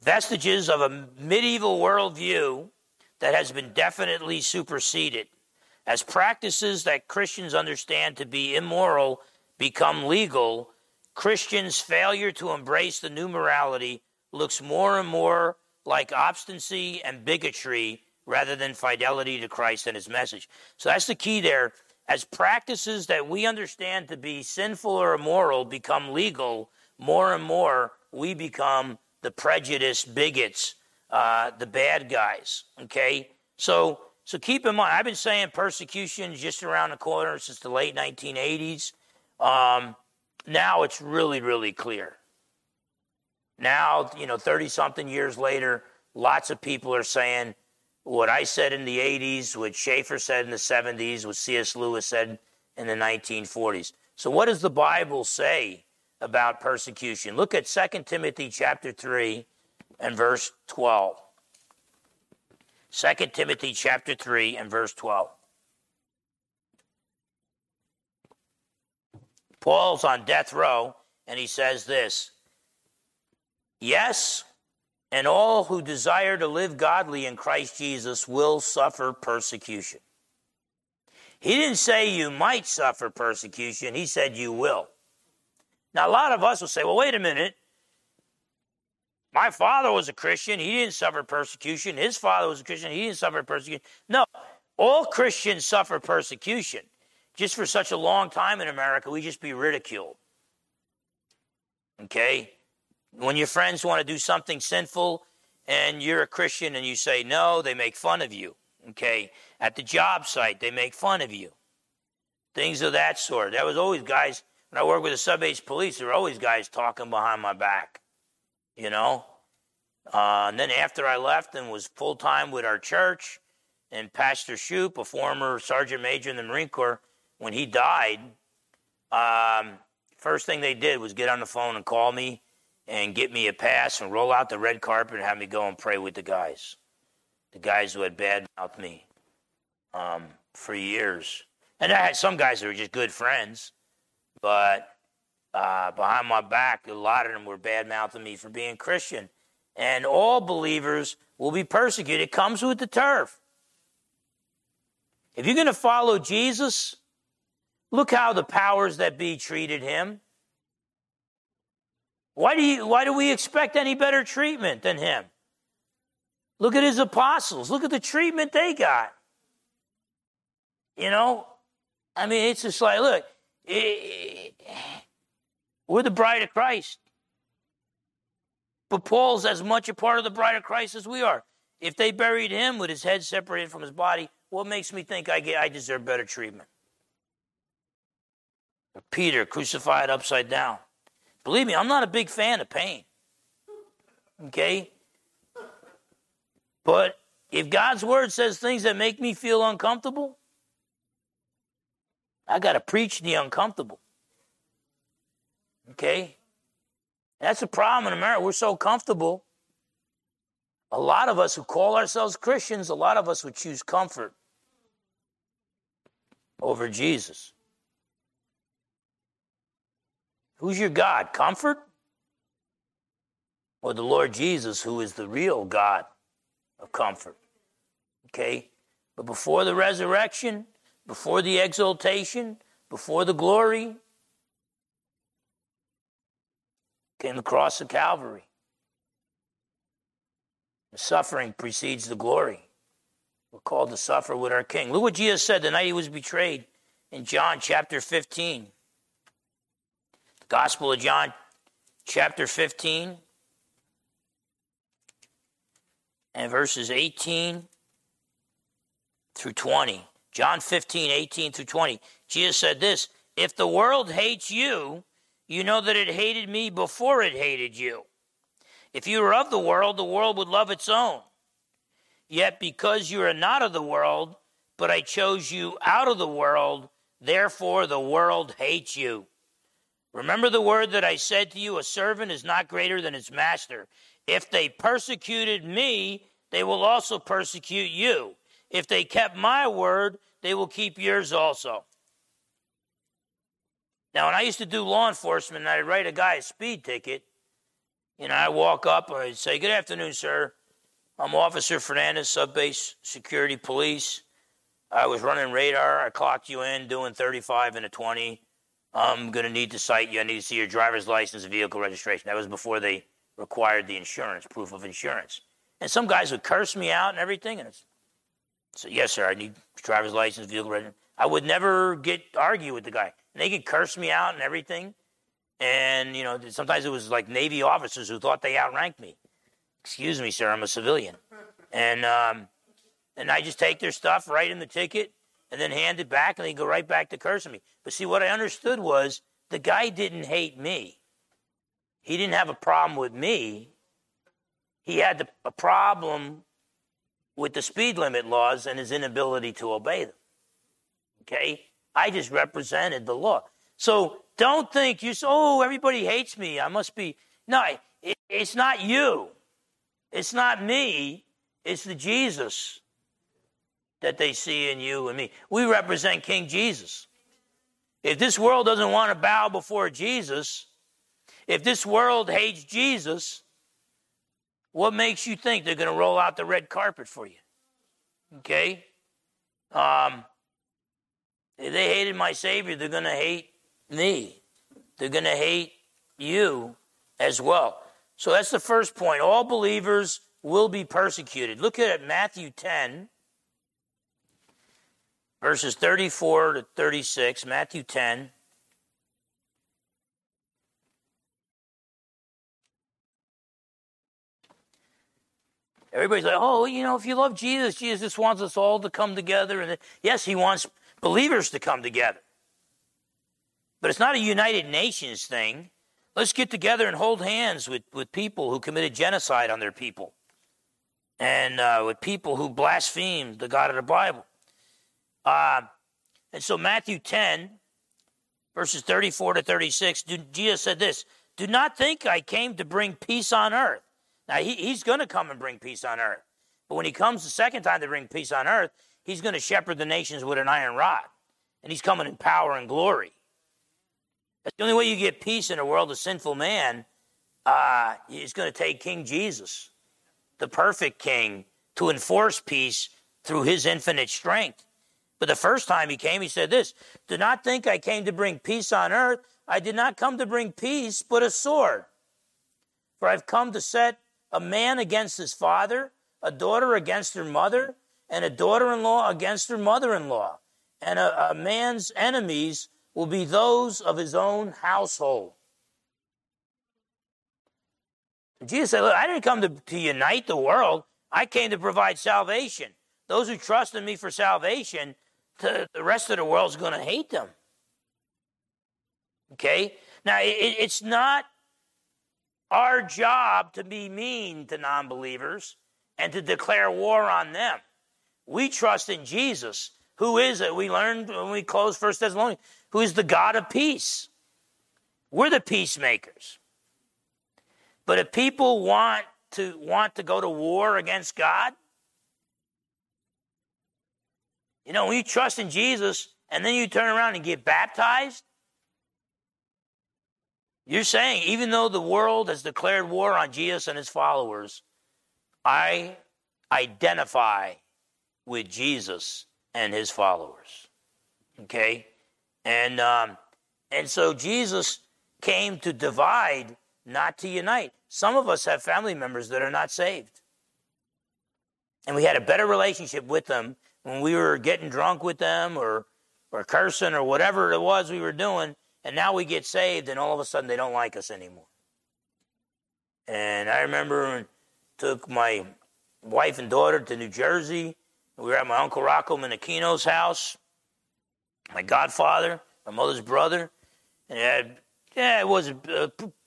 Vestiges of a medieval worldview that has been definitely superseded as practices that Christians understand to be immoral become legal, Christians' failure to embrace the new morality looks more and more like obstinacy and bigotry rather than fidelity to Christ and his message. So that's the key there. As practices that we understand to be sinful or immoral become legal, more and more we become the prejudiced bigots, uh, the bad guys. Okay? So so keep in mind, I've been saying persecution is just around the corner since the late 1980s. Um, now it's really, really clear. Now, you know, 30 something years later, lots of people are saying what I said in the 80s, what Schaeffer said in the 70s, what C.S. Lewis said in the 1940s. So what does the Bible say about persecution? Look at 2 Timothy chapter 3 and verse 12. 2 Timothy chapter 3 and verse 12. Paul's on death row and he says this Yes, and all who desire to live godly in Christ Jesus will suffer persecution. He didn't say you might suffer persecution, he said you will. Now, a lot of us will say, well, wait a minute. My father was a Christian. He didn't suffer persecution. His father was a Christian. He didn't suffer persecution. No, all Christians suffer persecution. Just for such a long time in America, we just be ridiculed. Okay? When your friends want to do something sinful and you're a Christian and you say no, they make fun of you. Okay? At the job site, they make fun of you. Things of that sort. There was always guys, when I worked with the sub police, there were always guys talking behind my back you know. Uh, and then after I left and was full time with our church, and Pastor Shoup, a former sergeant major in the Marine Corps, when he died, um, first thing they did was get on the phone and call me and get me a pass and roll out the red carpet and have me go and pray with the guys, the guys who had bad mouthed me um, for years. And I had some guys that were just good friends, but uh, behind my back, a lot of them were bad mouthing me for being Christian. And all believers will be persecuted. It comes with the turf. If you're going to follow Jesus, look how the powers that be treated him. Why do, you, why do we expect any better treatment than him? Look at his apostles. Look at the treatment they got. You know, I mean, it's just like, look, it, we're the bride of Christ. But Paul's as much a part of the bride of Christ as we are. If they buried him with his head separated from his body, what makes me think I get I deserve better treatment? But Peter crucified upside down. Believe me, I'm not a big fan of pain. Okay? But if God's word says things that make me feel uncomfortable, I got to preach the uncomfortable. Okay? That's a problem in America. We're so comfortable. A lot of us who call ourselves Christians, a lot of us would choose comfort over Jesus. Who's your God? Comfort? Or the Lord Jesus, who is the real God of comfort? Okay? But before the resurrection, before the exaltation, before the glory, came the cross of Calvary. The suffering precedes the glory. We're called to suffer with our King. Look what Jesus said the night he was betrayed in John chapter 15. The Gospel of John chapter 15 and verses 18 through 20. John 15, 18 through 20. Jesus said this If the world hates you, you know that it hated me before it hated you. If you were of the world, the world would love its own. Yet because you are not of the world, but I chose you out of the world, therefore the world hates you. Remember the word that I said to you a servant is not greater than his master. If they persecuted me, they will also persecute you. If they kept my word, they will keep yours also. Now, when I used to do law enforcement I'd write a guy a speed ticket, you know, I walk up and I'd say, Good afternoon, sir. I'm Officer Fernandez, Sub Base Security Police. I was running radar. I clocked you in doing 35 and a 20. I'm going to need to cite you. I need to see your driver's license, vehicle registration. That was before they required the insurance, proof of insurance. And some guys would curse me out and everything. And it's, so, yes, sir, I need driver's license, vehicle registration. I would never get argue with the guy. They could curse me out and everything. And, you know, sometimes it was like Navy officers who thought they outranked me. Excuse me, sir, I'm a civilian. And, um, and I just take their stuff, write in the ticket, and then hand it back, and they go right back to cursing me. But see, what I understood was the guy didn't hate me. He didn't have a problem with me. He had the, a problem with the speed limit laws and his inability to obey them. Okay? I just represented the law. So don't think you say, oh, everybody hates me. I must be. No, it, it's not you. It's not me. It's the Jesus that they see in you and me. We represent King Jesus. If this world doesn't want to bow before Jesus, if this world hates Jesus, what makes you think they're going to roll out the red carpet for you? Okay? Um, if they hated my Savior, they're going to hate me. They're going to hate you as well. So that's the first point. All believers will be persecuted. Look at Matthew 10, verses 34 to 36. Matthew 10. Everybody's like, oh, you know, if you love Jesus, Jesus wants us all to come together. And yes, he wants believers to come together. But it's not a United Nations thing. Let's get together and hold hands with, with people who committed genocide on their people and uh, with people who blasphemed the God of the Bible. Uh, and so, Matthew 10, verses 34 to 36, Jesus said this Do not think I came to bring peace on earth. Now, he, he's going to come and bring peace on earth. But when he comes the second time to bring peace on earth, he's going to shepherd the nations with an iron rod. And he's coming in power and glory. That's the only way you get peace in a world of sinful man. Uh, it's going to take King Jesus, the perfect King, to enforce peace through his infinite strength. But the first time he came, he said this Do not think I came to bring peace on earth. I did not come to bring peace, but a sword. For I've come to set a man against his father, a daughter against her mother, and a daughter in law against her mother in law. And a, a, man's enemies will be those of his own household. Jesus said, Look, I didn't come to, to unite the world, I came to provide salvation. Those who trust in me for salvation, the rest of the world's going to hate them. Okay? Now, it, it's not our job to be mean to non believers and to declare war on them. We trust in Jesus, who is it? We learned when we closed First Thessalonians, who is the God of peace. We're the peacemakers. But if people want to want to go to war against God, you know, when you trust in Jesus and then you turn around and get baptized, you're saying, even though the world has declared war on Jesus and his followers, I identify with Jesus and his followers. Okay? And, um, and so Jesus came to divide, not to unite. Some of us have family members that are not saved. And we had a better relationship with them when we were getting drunk with them or, or cursing or whatever it was we were doing. And now we get saved, and all of a sudden they don't like us anymore. And I remember took my wife and daughter to New Jersey. We were at my uncle Rocco Minikino's house, my godfather, my mother's brother, and it had yeah, it was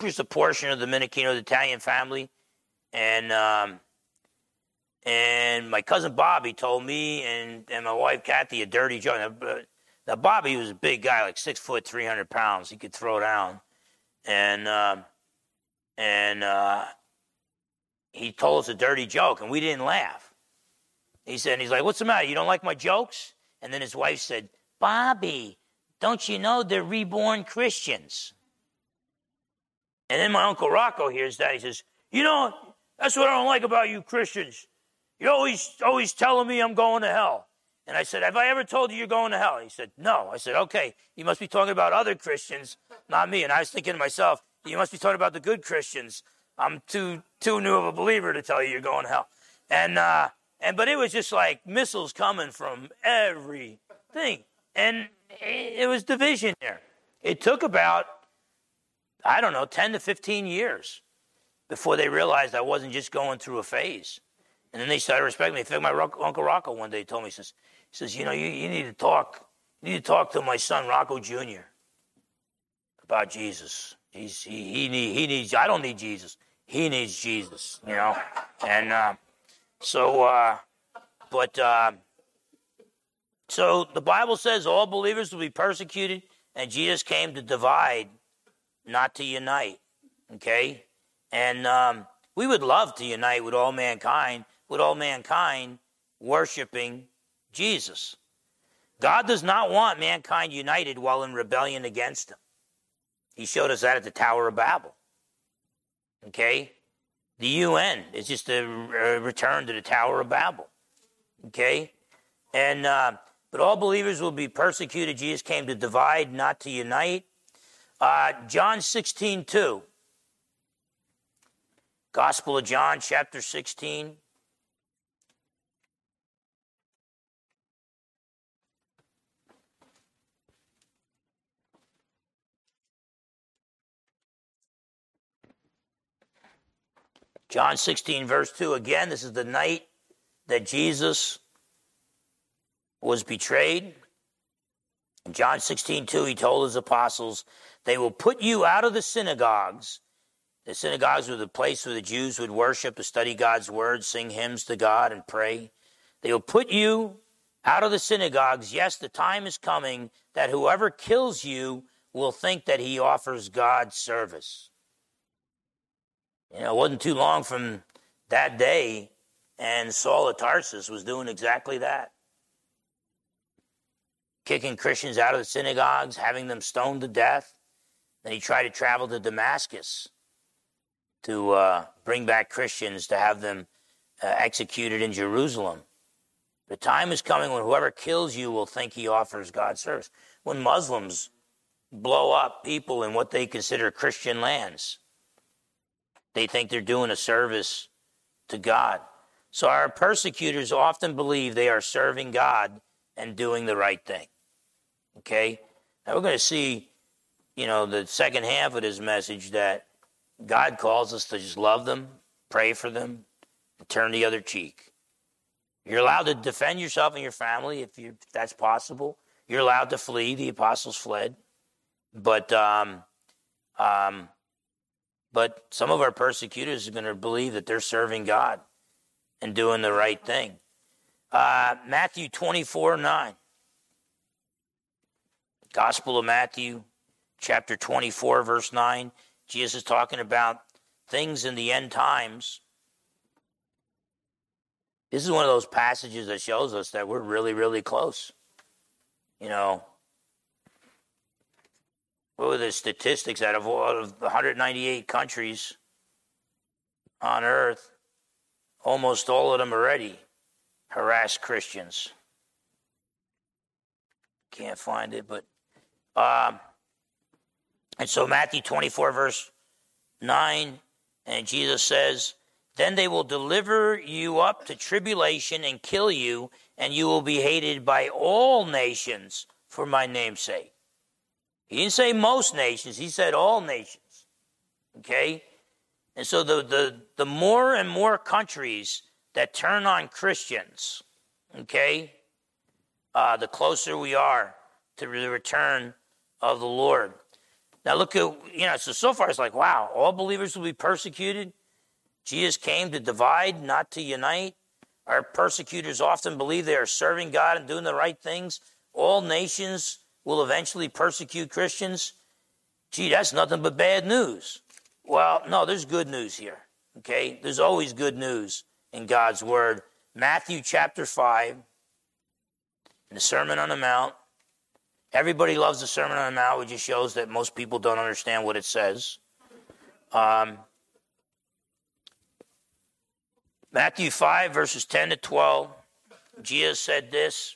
just a portion of the Minikino, Italian family, and um, and my cousin Bobby told me and, and my wife Kathy a dirty joke. Now, now Bobby was a big guy, like six foot, three hundred pounds. He could throw down, and uh, and uh, he told us a dirty joke, and we didn't laugh. He said, he's like, "What's the matter? You don't like my jokes?" And then his wife said, "Bobby, don't you know they're reborn Christians?" And then my uncle Rocco hears that. He says, "You know, that's what I don't like about you Christians. You're always always telling me I'm going to hell." And I said, Have I ever told you you're going to hell? He said, No. I said, Okay, you must be talking about other Christians, not me. And I was thinking to myself, You must be talking about the good Christians. I'm too too new of a believer to tell you you're going to hell. And uh, and but it was just like missiles coming from everything. And it was division there. It took about, I don't know, 10 to 15 years before they realized I wasn't just going through a phase. And then they started respecting me. In fact, my Uncle Rocco one day told me, he says, he says, you know, you, you need to talk. You need to talk to my son Rocco Jr. about Jesus. He's, he, he, need, he needs, I don't need Jesus. He needs Jesus, you know? And uh, so, uh, but, uh, so the Bible says all believers will be persecuted, and Jesus came to divide, not to unite. Okay? And um, we would love to unite with all mankind, with all mankind worshiping Jesus. God does not want mankind united while in rebellion against him. He showed us that at the Tower of Babel. Okay? The UN is just a return to the Tower of Babel. Okay? And, uh, but all believers will be persecuted. Jesus came to divide, not to unite. Uh, John 16, 2. Gospel of John, chapter 16. John 16, verse 2, again, this is the night that Jesus was betrayed. In John 16, 2, he told his apostles, They will put you out of the synagogues. The synagogues were the place where the Jews would worship, to study God's word, sing hymns to God, and pray. They will put you out of the synagogues. Yes, the time is coming that whoever kills you will think that he offers God service. You know, it wasn't too long from that day, and Saul of Tarsus was doing exactly that. Kicking Christians out of the synagogues, having them stoned to death. Then he tried to travel to Damascus to uh, bring back Christians to have them uh, executed in Jerusalem. The time is coming when whoever kills you will think he offers God service. When Muslims blow up people in what they consider Christian lands, they think they're doing a service to God. So our persecutors often believe they are serving God and doing the right thing. Okay? Now we're going to see, you know, the second half of this message that God calls us to just love them, pray for them, and turn the other cheek. You're allowed to defend yourself and your family if, you, if that's possible. You're allowed to flee. The apostles fled. But um, um, but some of our persecutors are going to believe that they're serving God and doing the right thing. Uh, Matthew 24 9. Gospel of Matthew, chapter 24, verse 9. Jesus is talking about things in the end times. This is one of those passages that shows us that we're really, really close. You know, what were the statistics out of, out of 198 countries on earth? Almost all of them already harass Christians. Can't find it, but um, and so Matthew 24 verse 9, and Jesus says, "Then they will deliver you up to tribulation and kill you, and you will be hated by all nations for my name's sake." He didn't say most nations; he said all nations. Okay, and so the the the more and more countries that turn on Christians, okay, uh, the closer we are to the return of the Lord. Now look at, you know, so so far it's like, wow, all believers will be persecuted. Jesus came to divide, not to unite. Our persecutors often believe they are serving God and doing the right things. All nations will eventually persecute Christians. Gee, that's nothing but bad news. Well, no, there's good news here. Okay? There's always good news in God's Word. Matthew chapter 5, in the Sermon on the Mount. Everybody loves the Sermon on the Mount, which just shows that most people don't understand what it says. Um, Matthew 5, verses 10 to 12, Jesus said this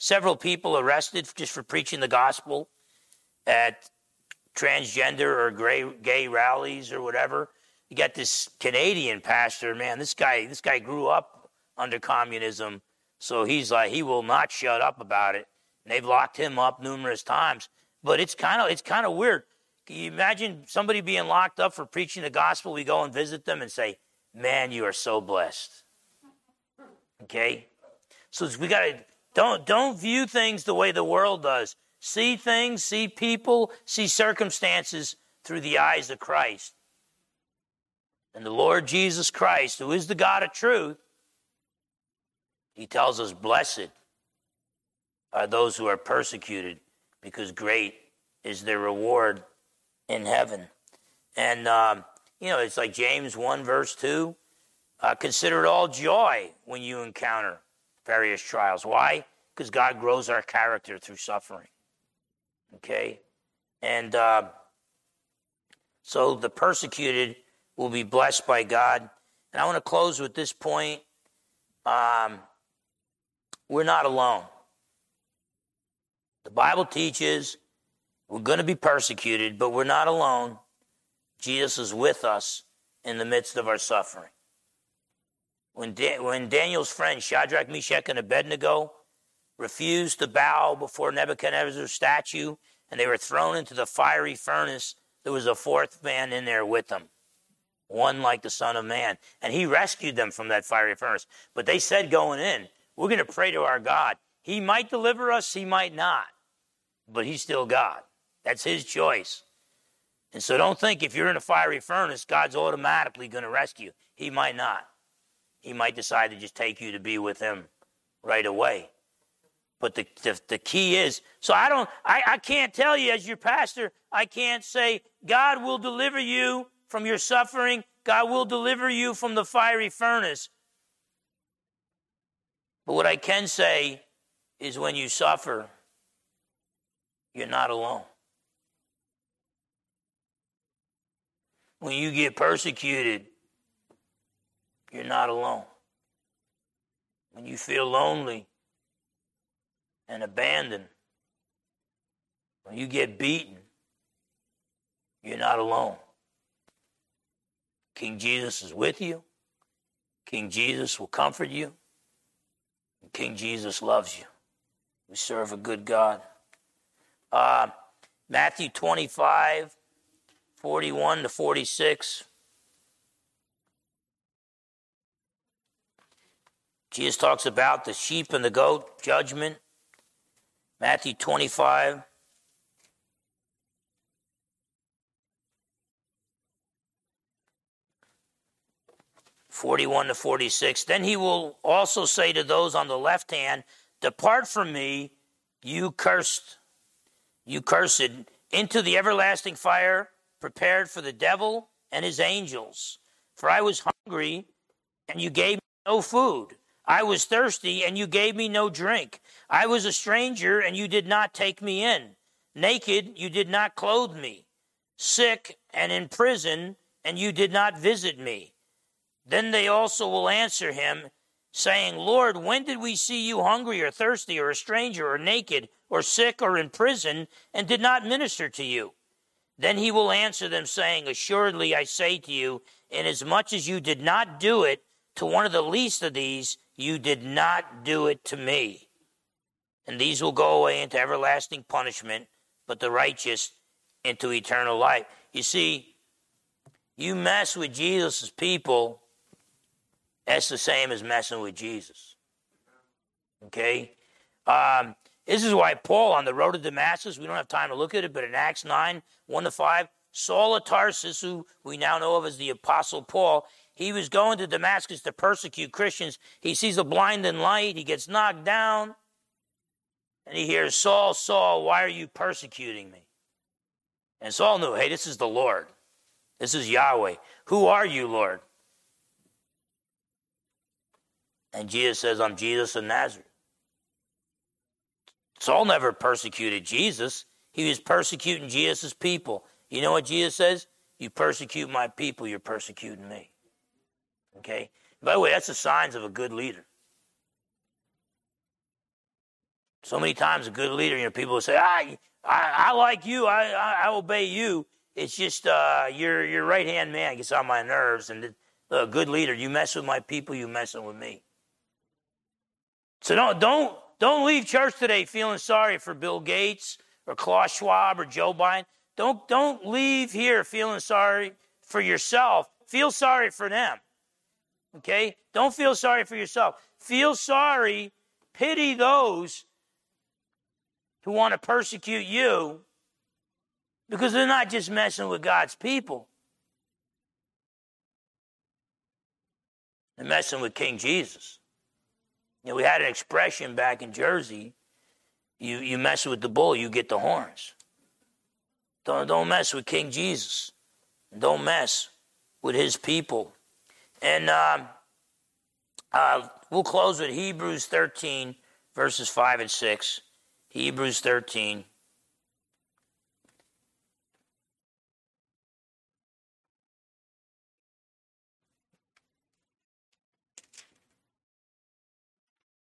several people arrested just for preaching the gospel at transgender or gay, gay rallies or whatever. You got this Canadian pastor, man. This guy, this guy grew up under communism, so he's like he will not shut up about it. And they've locked him up numerous times. But it's kind of it's kind of weird. Can you imagine somebody being locked up for preaching the gospel? We go and visit them and say, "Man, you are so blessed." Okay, so we got to don't don't view things the way the world does. See things, see people, see circumstances through the eyes of Christ. And the Lord Jesus Christ, who is the God of truth, he tells us, Blessed are those who are persecuted, because great is their reward in heaven. And, um, you know, it's like James 1, verse 2. Uh, consider it all joy when you encounter various trials. Why? Because God grows our character through suffering. Okay? And uh, so the persecuted will be blessed by God. And I want to close with this point. Um, we're not alone. The Bible teaches we're going to be persecuted, but we're not alone. Jesus is with us in the midst of our suffering. When, da- when Daniel's friends, Shadrach, Meshach, and Abednego, refused to bow before Nebuchadnezzar's statue and they were thrown into the fiery furnace, there was a fourth man in there with them, one like the Son of Man. And he rescued them from that fiery furnace. But they said going in, we're going to pray to our God. He might deliver us, he might not, but he's still God. That's his choice. And so don't think if you're in a fiery furnace, God's automatically going to rescue. You. He might not. He might decide to just take you to be with him right away. But the, the, the, key is so I don't I, I can't tell you as your pastor, I can't say God will deliver you from your suffering, God will deliver you from the fiery furnace. But what I can say is when you suffer, you're not alone. When you get persecuted, you're not alone. When you feel lonely and abandoned, when you get beaten, You're not alone. King Jesus is with you. King Jesus will comfort you. King Jesus loves you. We serve a good God. Uh, Matthew 25, 41 to 46. Jesus talks about the sheep and the goat judgment. Matthew 25. Forty-one to forty-six. Then he will also say to those on the left hand, "Depart from me, you cursed, you cursed, into the everlasting fire prepared for the devil and his angels. For I was hungry, and you gave me no food. I was thirsty, and you gave me no drink. I was a stranger, and you did not take me in. Naked, you did not clothe me. Sick and in prison, and you did not visit me. Then they also will answer him, saying, Lord, when did we see you hungry or thirsty or a stranger or naked or sick or in prison and did not minister to you? Then he will answer them, saying, Assuredly I say to you, inasmuch as you did not do it to one of the least of these, you did not do it to me. And these will go away into everlasting punishment, but the righteous into eternal life. You see, you mess with Jesus' people, that's the same as messing with Jesus. Okay? Um, this is why Paul on the road to Damascus, we don't have time to look at it, but in Acts 9, 1 to 5, Saul of Tarsus, who we now know of as the Apostle Paul, he was going to Damascus to persecute Christians. He sees a blinding light. He gets knocked down. And he hears, Saul, Saul, why are you persecuting me? And Saul knew, hey, this is the Lord. This is Yahweh. Who are you, Lord? And Jesus says, I'm Jesus of Nazareth. Saul never persecuted Jesus. He was persecuting Jesus' people. You know what Jesus says? You persecute my people, you're persecuting me. Okay? By the way, that's the signs of a good leader. So many times, a good leader, you know, people will say, I, I, I like you, I, I, I, obey you. It's just uh, your, your right hand man gets on my nerves. And a good leader, you mess with my people, you messing with me. So don't, don't, don't leave church today feeling sorry for Bill Gates or Klaus Schwab or Joe Biden. Don't, don't leave here feeling sorry for yourself. Feel sorry for them. Okay? Don't feel sorry for yourself. Feel sorry, pity those who want to persecute you because they're not just messing with God's people. They're messing with King Jesus. You know, we had an expression back in Jersey you, you mess with the bull, you get the horns. Don't, don't mess with King Jesus. Don't mess with his people. And um, uh, we'll close with Hebrews 13, verses 5 and 6. Hebrews 13.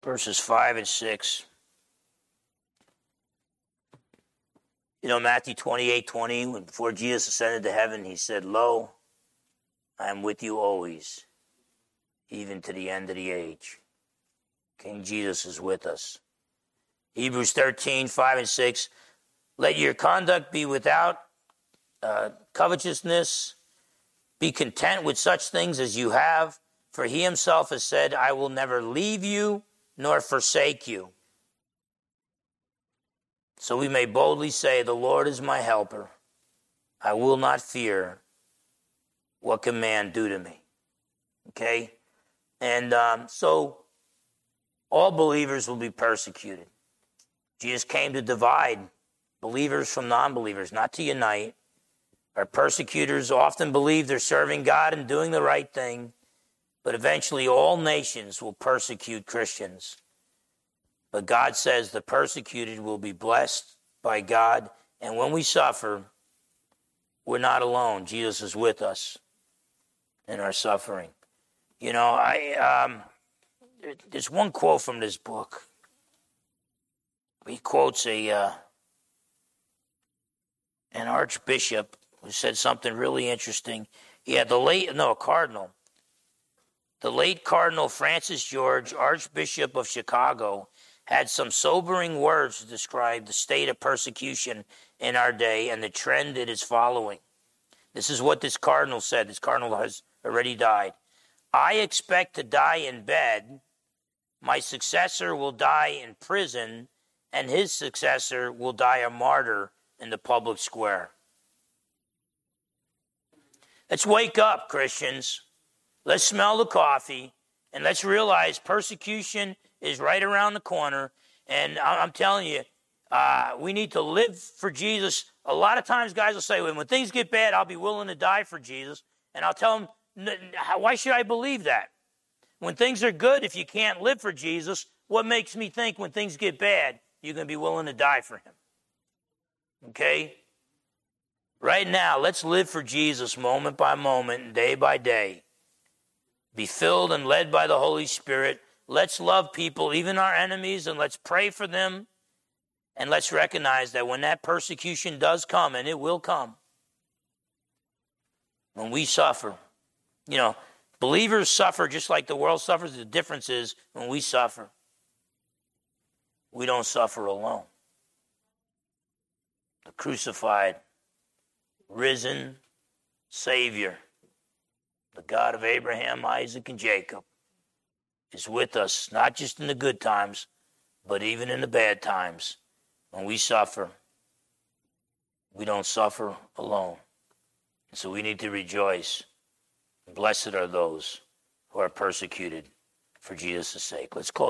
Verses 5 and 6. You know, Matthew 28 20, when before Jesus ascended to heaven, he said, Lo, I am with you always, even to the end of the age. King Jesus is with us. Hebrews 13 5 and 6. Let your conduct be without uh, covetousness. Be content with such things as you have, for he himself has said, I will never leave you nor forsake you. So we may boldly say, The Lord is my helper. I will not fear. What can man do to me? Okay? And um, so all believers will be persecuted. Jesus came to divide believers from non believers, not to unite. Our persecutors often believe they're serving God and doing the right thing, but eventually all nations will persecute Christians. But God says the persecuted will be blessed by God. And when we suffer, we're not alone. Jesus is with us in our suffering. You know, I um, there's one quote from this book. He quotes a uh, an archbishop who said something really interesting. Yeah, the late, no, a cardinal. The late Cardinal Francis George, Archbishop of Chicago, had some sobering words to describe the state of persecution in our day and the trend it is following. This is what this cardinal said. This cardinal has already died. I expect to die in bed. My successor will die in prison, and his successor will die a martyr in the public square. Let's wake up, Christians. Let's smell the coffee, and let's realize persecution is right around the corner. And I'm telling you, uh, we need to live for Jesus. A lot of times, guys will say, when things get bad, I'll be willing to die for Jesus. And I'll tell them, why should I believe that? When things are good, if you can't live for Jesus, what makes me think when things get bad, you're going to be willing to die for him? Okay? Right now, let's live for Jesus moment by moment, and day by day. Be filled and led by the Holy Spirit. Let's love people, even our enemies, and let's pray for them. And let's recognize that when that persecution does come, and it will come, when we suffer, you know, believers suffer just like the world suffers. The difference is when we suffer, we don't suffer alone. The crucified, risen Savior, the God of Abraham, Isaac, and Jacob, is with us, not just in the good times, but even in the bad times. When we suffer, we don't suffer alone. So we need to rejoice. Blessed are those who are persecuted for Jesus' sake. Let's close.